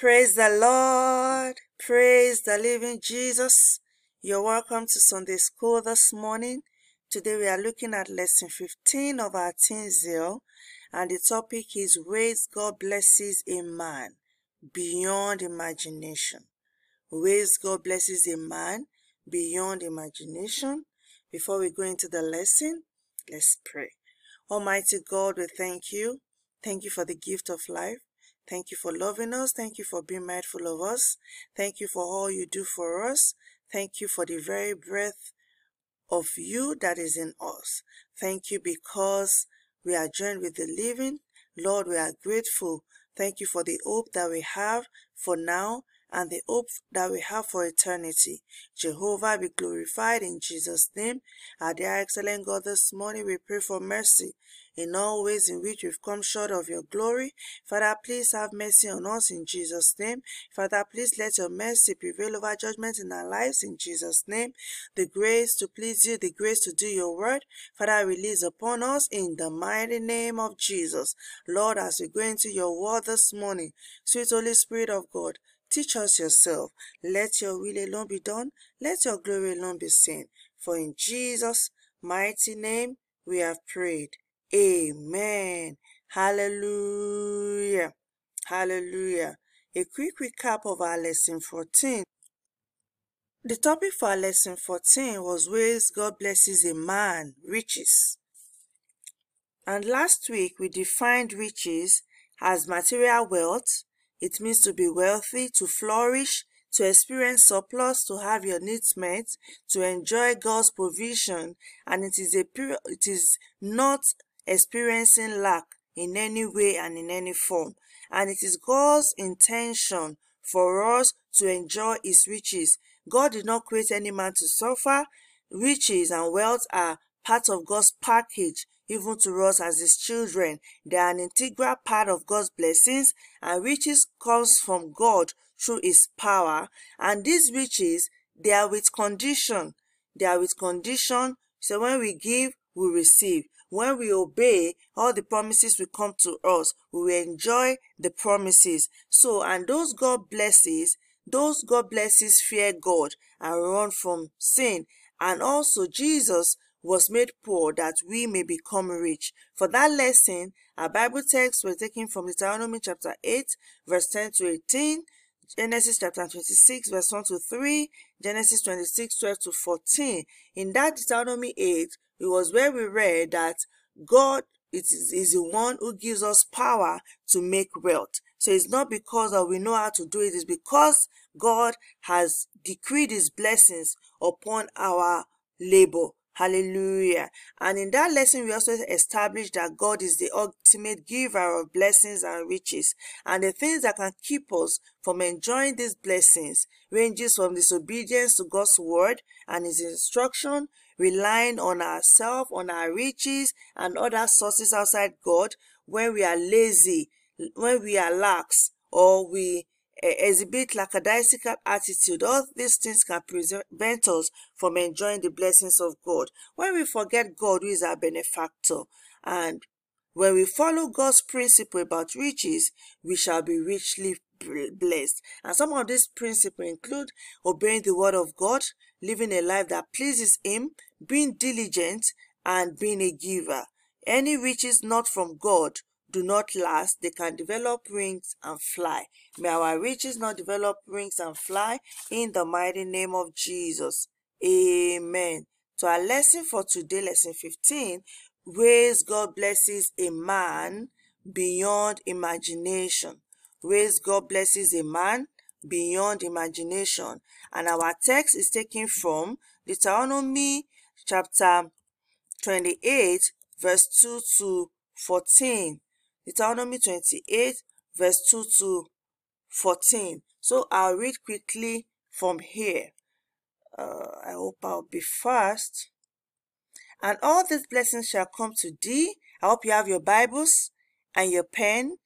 Praise the Lord. Praise the living Jesus. You're welcome to Sunday School this morning. Today we are looking at lesson 15 of our Teen Zeal, and the topic is Ways God Blesses a Man Beyond Imagination. Ways God Blesses a Man Beyond Imagination. Before we go into the lesson, let's pray. Almighty God, we thank you. Thank you for the gift of life. Thank you for loving us. Thank you for being mindful of us. Thank you for all you do for us. Thank you for the very breath of you that is in us. Thank you because we are joined with the living. Lord, we are grateful. Thank you for the hope that we have for now and the hope that we have for eternity. Jehovah be glorified in Jesus' name. Our dear excellent God, this morning we pray for mercy in all ways in which we've come short of your glory. Father, please have mercy on us in Jesus' name. Father, please let your mercy prevail over judgment in our lives in Jesus' name. The grace to please you, the grace to do your word. Father, release upon us in the mighty name of Jesus. Lord, as we go into your word this morning, sweet Holy Spirit of God, Teach us yourself. Let your will alone be done. Let your glory alone be seen. For in Jesus' mighty name we have prayed. Amen. Hallelujah. Hallelujah. A quick recap of our lesson 14. The topic for our lesson 14 was ways God blesses a man, riches. And last week we defined riches as material wealth, it means to be wealthy, to flourish, to experience surplus, to have your needs met, to enjoy God's provision, and it is a it is not experiencing lack in any way and in any form. And it is God's intention for us to enjoy his riches. God did not create any man to suffer. Riches and wealth are part of God's package even to us as his children. They are an integral part of God's blessings, and riches comes from God through his power. And these riches, they are with condition. They are with condition. So when we give, we receive. When we obey, all the promises will come to us. We will enjoy the promises. So, and those God blesses, those God blesses fear God and run from sin. And also Jesus was made poor that we may become rich. For that lesson, our Bible texts were taken from Deuteronomy chapter 8, verse 10 to 18, Genesis chapter 26, verse 1 to 3, Genesis 26, 12 to 14. In that Deuteronomy 8, it was where we read that God it is, is the one who gives us power to make wealth. So it's not because that we know how to do it, it's because God has decreed his blessings upon our labor. Hallelujah. And in that lesson, we also established that God is the ultimate giver of blessings and riches. And the things that can keep us from enjoying these blessings ranges from disobedience to God's word and his instruction, relying on ourselves, on our riches, and other sources outside God when we are lazy, when we are lax, or we exhibit lackadaisical attitude, all these things can prevent us from enjoying the blessings of God. When we forget God, who is our benefactor, and when we follow God's principle about riches, we shall be richly blessed. And some of these principles include obeying the word of God, living a life that pleases Him, being diligent, and being a giver. Any riches not from God do not last, they can develop wings and fly. May our riches not develop wings and fly in the mighty name of Jesus. Amen. So our lesson for today, lesson 15, ways God blesses a man beyond imagination. Ways God blesses a man beyond imagination. And our text is taken from Deuteronomy chapter 28, verse 2 to 14. Deuteronomy 28, verse 2 to 14. So I'll read quickly from here. Uh, I hope I'll be fast. And all these blessings shall come to thee. I hope you have your Bibles and your pen.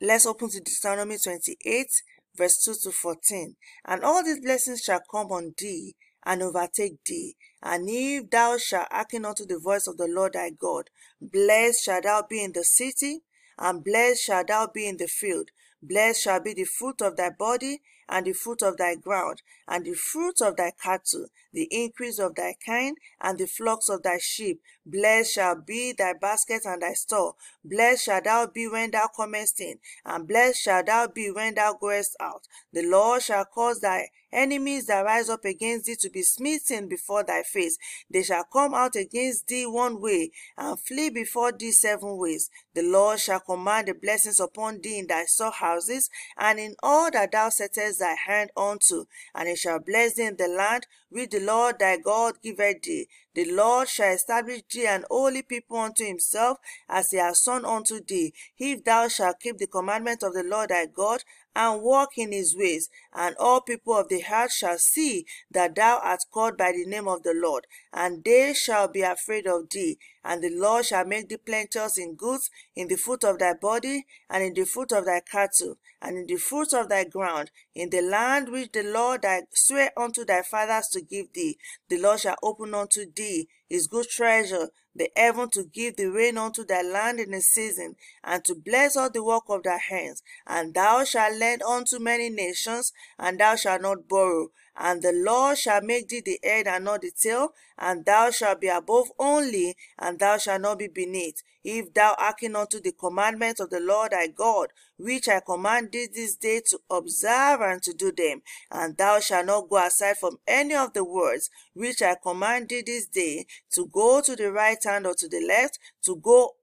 Let's open to Deuteronomy 28, verse 2 to 14. And all these blessings shall come on thee and overtake thee. And if thou shalt hearken unto the voice of the Lord thy God, blessed shalt thou be in the city, and blessed shalt thou be in the field. Blessed shall be the fruit of thy body, and the fruit of thy ground, and the fruit of thy cattle, the increase of thy kind, and the flocks of thy sheep. Blessed shall be thy basket and thy store. Blessed shall thou be when thou comest in, and blessed shall thou be when thou goest out. The Lord shall cause thy enemies that rise up against thee to be smitten before thy face. They shall come out against thee one way, and flee before thee seven ways. The Lord shall command the blessings upon thee in thy storehouses, and in all that thou settest thy hand unto, and he shall bless thee in the land which the Lord thy God giveth thee. The Lord shall establish thee an holy people unto himself, as he has sworn unto thee, if thou shalt keep the commandment of the Lord thy God, and walk in his ways, and all people of the earth shall see that thou art called by the name of the Lord, and they shall be afraid of thee. And the Lord shall make thee plenteous in goods, in the fruit of thy body, and in the fruit of thy cattle, and in the fruit of thy ground, in the land which the Lord thy sware unto thy fathers to give thee. The Lord shall open unto thee his good treasure, the heaven to give the rain unto thy land in the season, and to bless all the work of thy hands. And thou shalt lend unto many nations, and thou shalt not borrow. And the Lord shall make thee the head and not the tail, and thou shalt be above only, and thou shalt not be beneath. If thou hearken unto the commandments of the Lord thy God, which I command thee this day to observe and to do them, and thou shalt not go aside from any of the words which I command thee this day, to go to the right hand or to the left, to go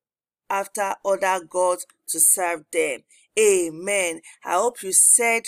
after other gods to serve them. Amen. I hope you said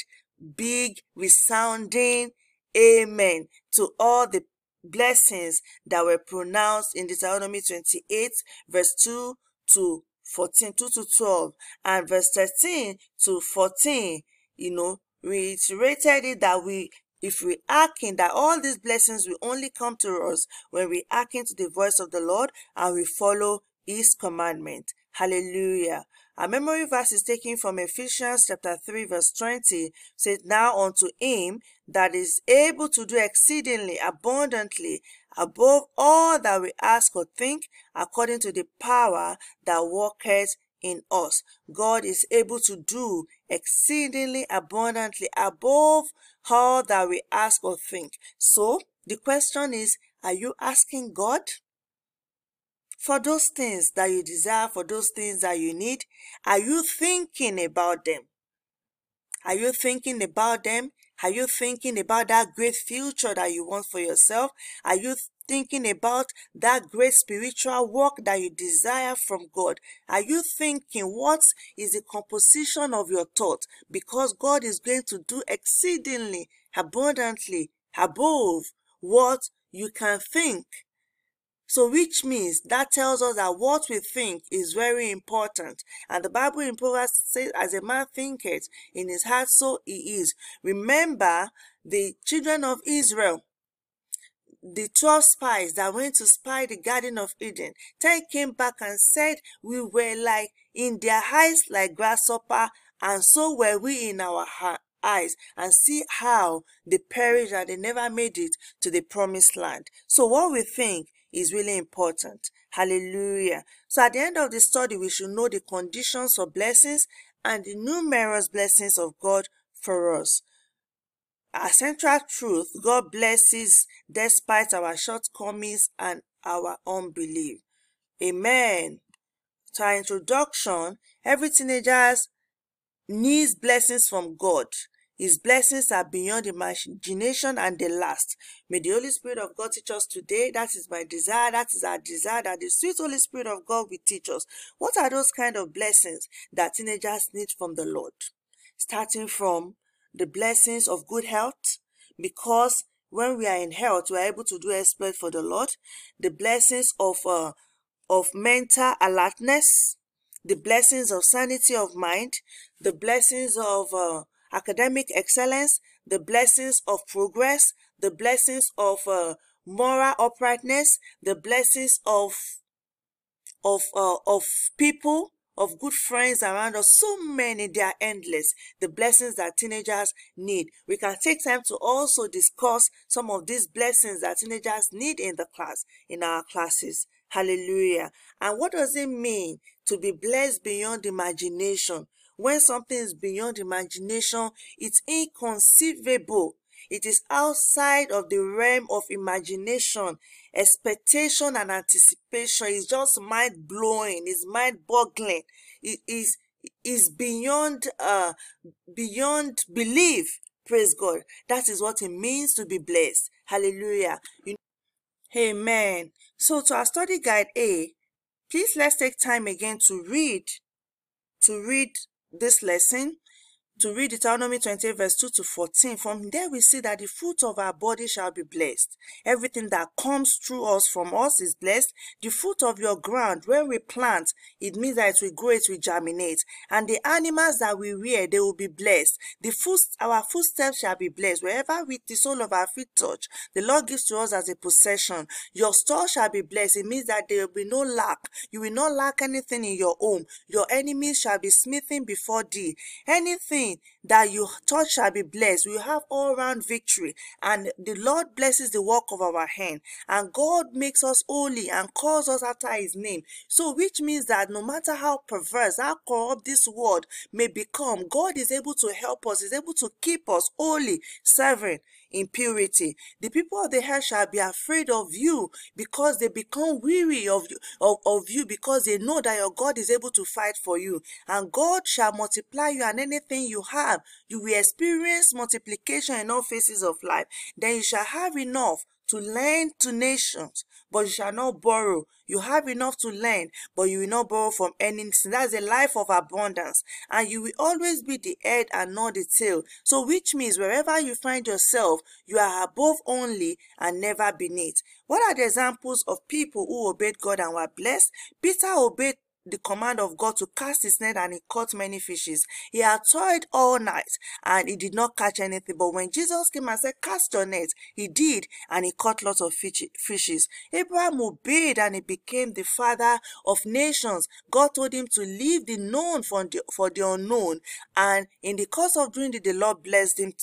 big, resounding Amen to all the blessings that were pronounced in Deuteronomy 28, verse 2 to 14, 2 to 12, and verse 13 to 14. You know, reiterated it that we if we hearken that all these blessings will only come to us when we hearken to the voice of the Lord and we follow his commandment. Hallelujah. Our memory verse is taken from Ephesians chapter 3 verse 20. Says, Now unto him that is able to do exceedingly abundantly above all that we ask or think, according to the power that worketh in us. God is able to do exceedingly abundantly above all that we ask or think. So the question is, are you asking God? For those things that you desire, for those things that you need? Are you thinking about them? Are you thinking about them? Are you thinking about that great future that you want for yourself? Are you thinking about that great spiritual work that you desire from God? Are you thinking what is the composition of your thought? Because God is going to do exceedingly abundantly above what you can think. So, which means that tells us that what we think is very important. And the Bible in Proverbs says, As a man thinketh in his heart, so he is. Remember the children of Israel the 12 spies that went to spy the Garden of Eden, 10 came back and said, We were like in their eyes like grasshopper, and so were we in our eyes, and see how they perished and they never made it to the promised land. So, what we think is really important. Hallelujah. So at the end of the study, we should know the conditions for blessings and the numerous blessings of God for us. Our central truth God blesses despite our shortcomings and our unbelief. Amen. To our introduction, every teenager needs blessings from God. His blessings are beyond imagination and they last. May the Holy Spirit of God teach us today. That is my desire. That is our desire that the sweet Holy Spirit of God will teach us. What are those kind of blessings that teenagers need from the Lord? Starting from the blessings of good health, because when we are in health, we are able to do exploit for the Lord. The blessings of uh, of mental alertness, the blessings of sanity of mind, the blessings of uh, academic excellence, the blessings of progress, the blessings of uh, moral uprightness, the blessings of of uh, of people, of good friends around us. So many, they are endless. The blessings that teenagers need. We can take time to also discuss some of these blessings that teenagers need in the class, in our classes. Hallelujah. And what does it mean to be blessed beyond imagination? When something is beyond imagination, it's inconceivable. It is outside of the realm of imagination. Expectation and anticipation is just mind blowing, it's mind boggling. It is is beyond uh beyond belief. Praise God. That is what it means to be blessed. Hallelujah. You Amen. So to our study guide A, please let's take time again to read to read this lesson to read Deuteronomy 28, verse 2 to 14. From there, we see that the fruit of our body shall be blessed. Everything that comes through us from us is blessed. The fruit of your ground, when we plant, it means that it will grow, it will germinate. And the animals that we rear, they will be blessed. The foot, our footsteps shall be blessed. Wherever we, the sole of our feet touch, the Lord gives to us as a possession. Your store shall be blessed. It means that there will be no lack. You will not lack anything in your home. Your enemies shall be smithing before thee. Anything mean that you touch shall be blessed. We have all round victory, and the Lord blesses the work of our hand, and God makes us holy and calls us after His name. So, which means that no matter how perverse, how corrupt this world may become, God is able to help us, is able to keep us holy, serving in purity. The people of the earth shall be afraid of you because they become weary of of, of you because they know that your God is able to fight for you. And God shall multiply you and anything you have, you will experience multiplication in all phases of life. Then you shall have enough to lend to nations, but you shall not borrow. You have enough to lend, but you will not borrow from anything. That's a life of abundance. And you will always be the head and not the tail. So, which means wherever you find yourself, you are above only and never beneath. What are the examples of people who obeyed God and were blessed? Peter obeyed the command of God to cast his net and he caught many fishes. He had toiled all night and he did not catch anything. But when Jesus came and said, Cast your net, he did and he caught lots of fishes. Abraham obeyed and he became the father of nations. God told him to leave the known for the, for the unknown. And in the course of doing it, the Lord blessed him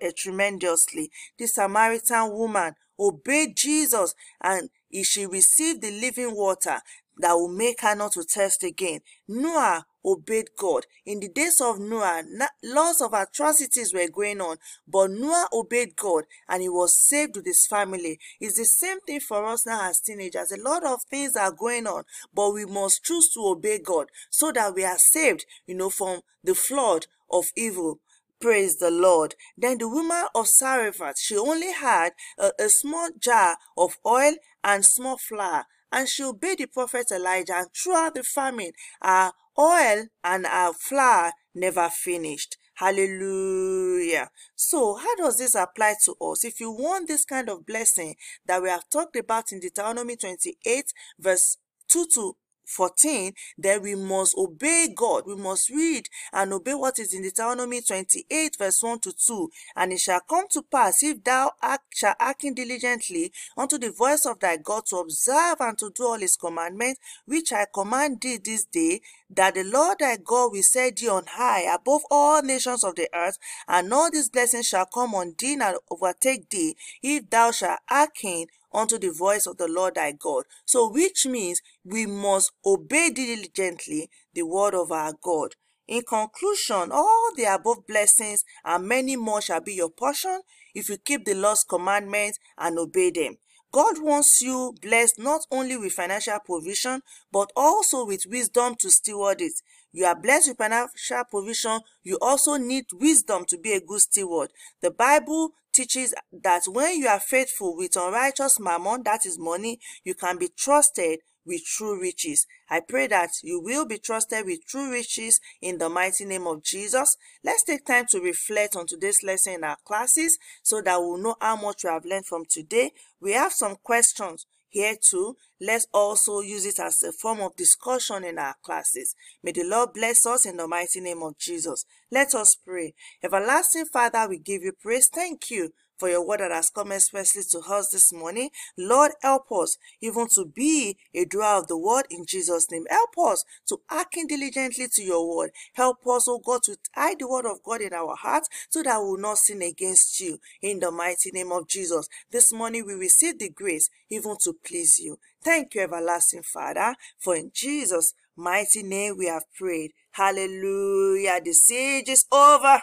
eh, tremendously. The Samaritan woman obeyed Jesus and she received the living water that will make her not to test again. Noah obeyed God. In the days of Noah, lots of atrocities were going on, but Noah obeyed God and he was saved with his family. It's the same thing for us now as teenagers. A lot of things are going on, but we must choose to obey God so that we are saved, you know, from the flood of evil. Praise the Lord. Then the woman of Zarephath, she only had a, a small jar of oil and small flour and she obeyed the prophet Elijah, and throughout the famine, our oil and our flour never finished. Hallelujah. So, how does this apply to us? If you want this kind of blessing that we have talked about in Deuteronomy 28, verse 2 to 14, then we must obey God. We must read and obey what is in Deuteronomy 28, verse 1 to 2. And it shall come to pass, if thou act, shall hearken diligently unto the voice of thy God to observe and to do all his commandments, which I command thee this day, that the Lord thy God will set thee on high above all nations of the earth, and all these blessings shall come on thee and overtake thee, if thou shalt hearken unto the voice of the Lord thy God. So, which means we must obey diligently the word of our God. In conclusion, all the above blessings and many more shall be your portion if you keep the Lord's commandments and obey them. God wants you blessed not only with financial provision, but also with wisdom to steward it. You are blessed with financial provision. You also need wisdom to be a good steward. The Bible teaches that when you are faithful with unrighteous mammon, that is money, you can be trusted with true riches. I pray that you will be trusted with true riches in the mighty name of Jesus. Let's take time to reflect on today's lesson in our classes so that we'll know how much we have learned from today. We have some questions here too. Let's also use it as a form of discussion in our classes. May the Lord bless us in the mighty name of Jesus. Let us pray. Everlasting Father, we give you praise. Thank you for your word that has come especially to us this morning. Lord, help us even to be a doer of the word in Jesus' name. Help us to hearken diligently to your word. Help us, oh God, to hide the word of God in our hearts so that we will not sin against you in the mighty name of Jesus. This morning we receive the grace even to please you. Thank you, everlasting Father, for in Jesus' mighty name we have prayed. Hallelujah. The siege is over.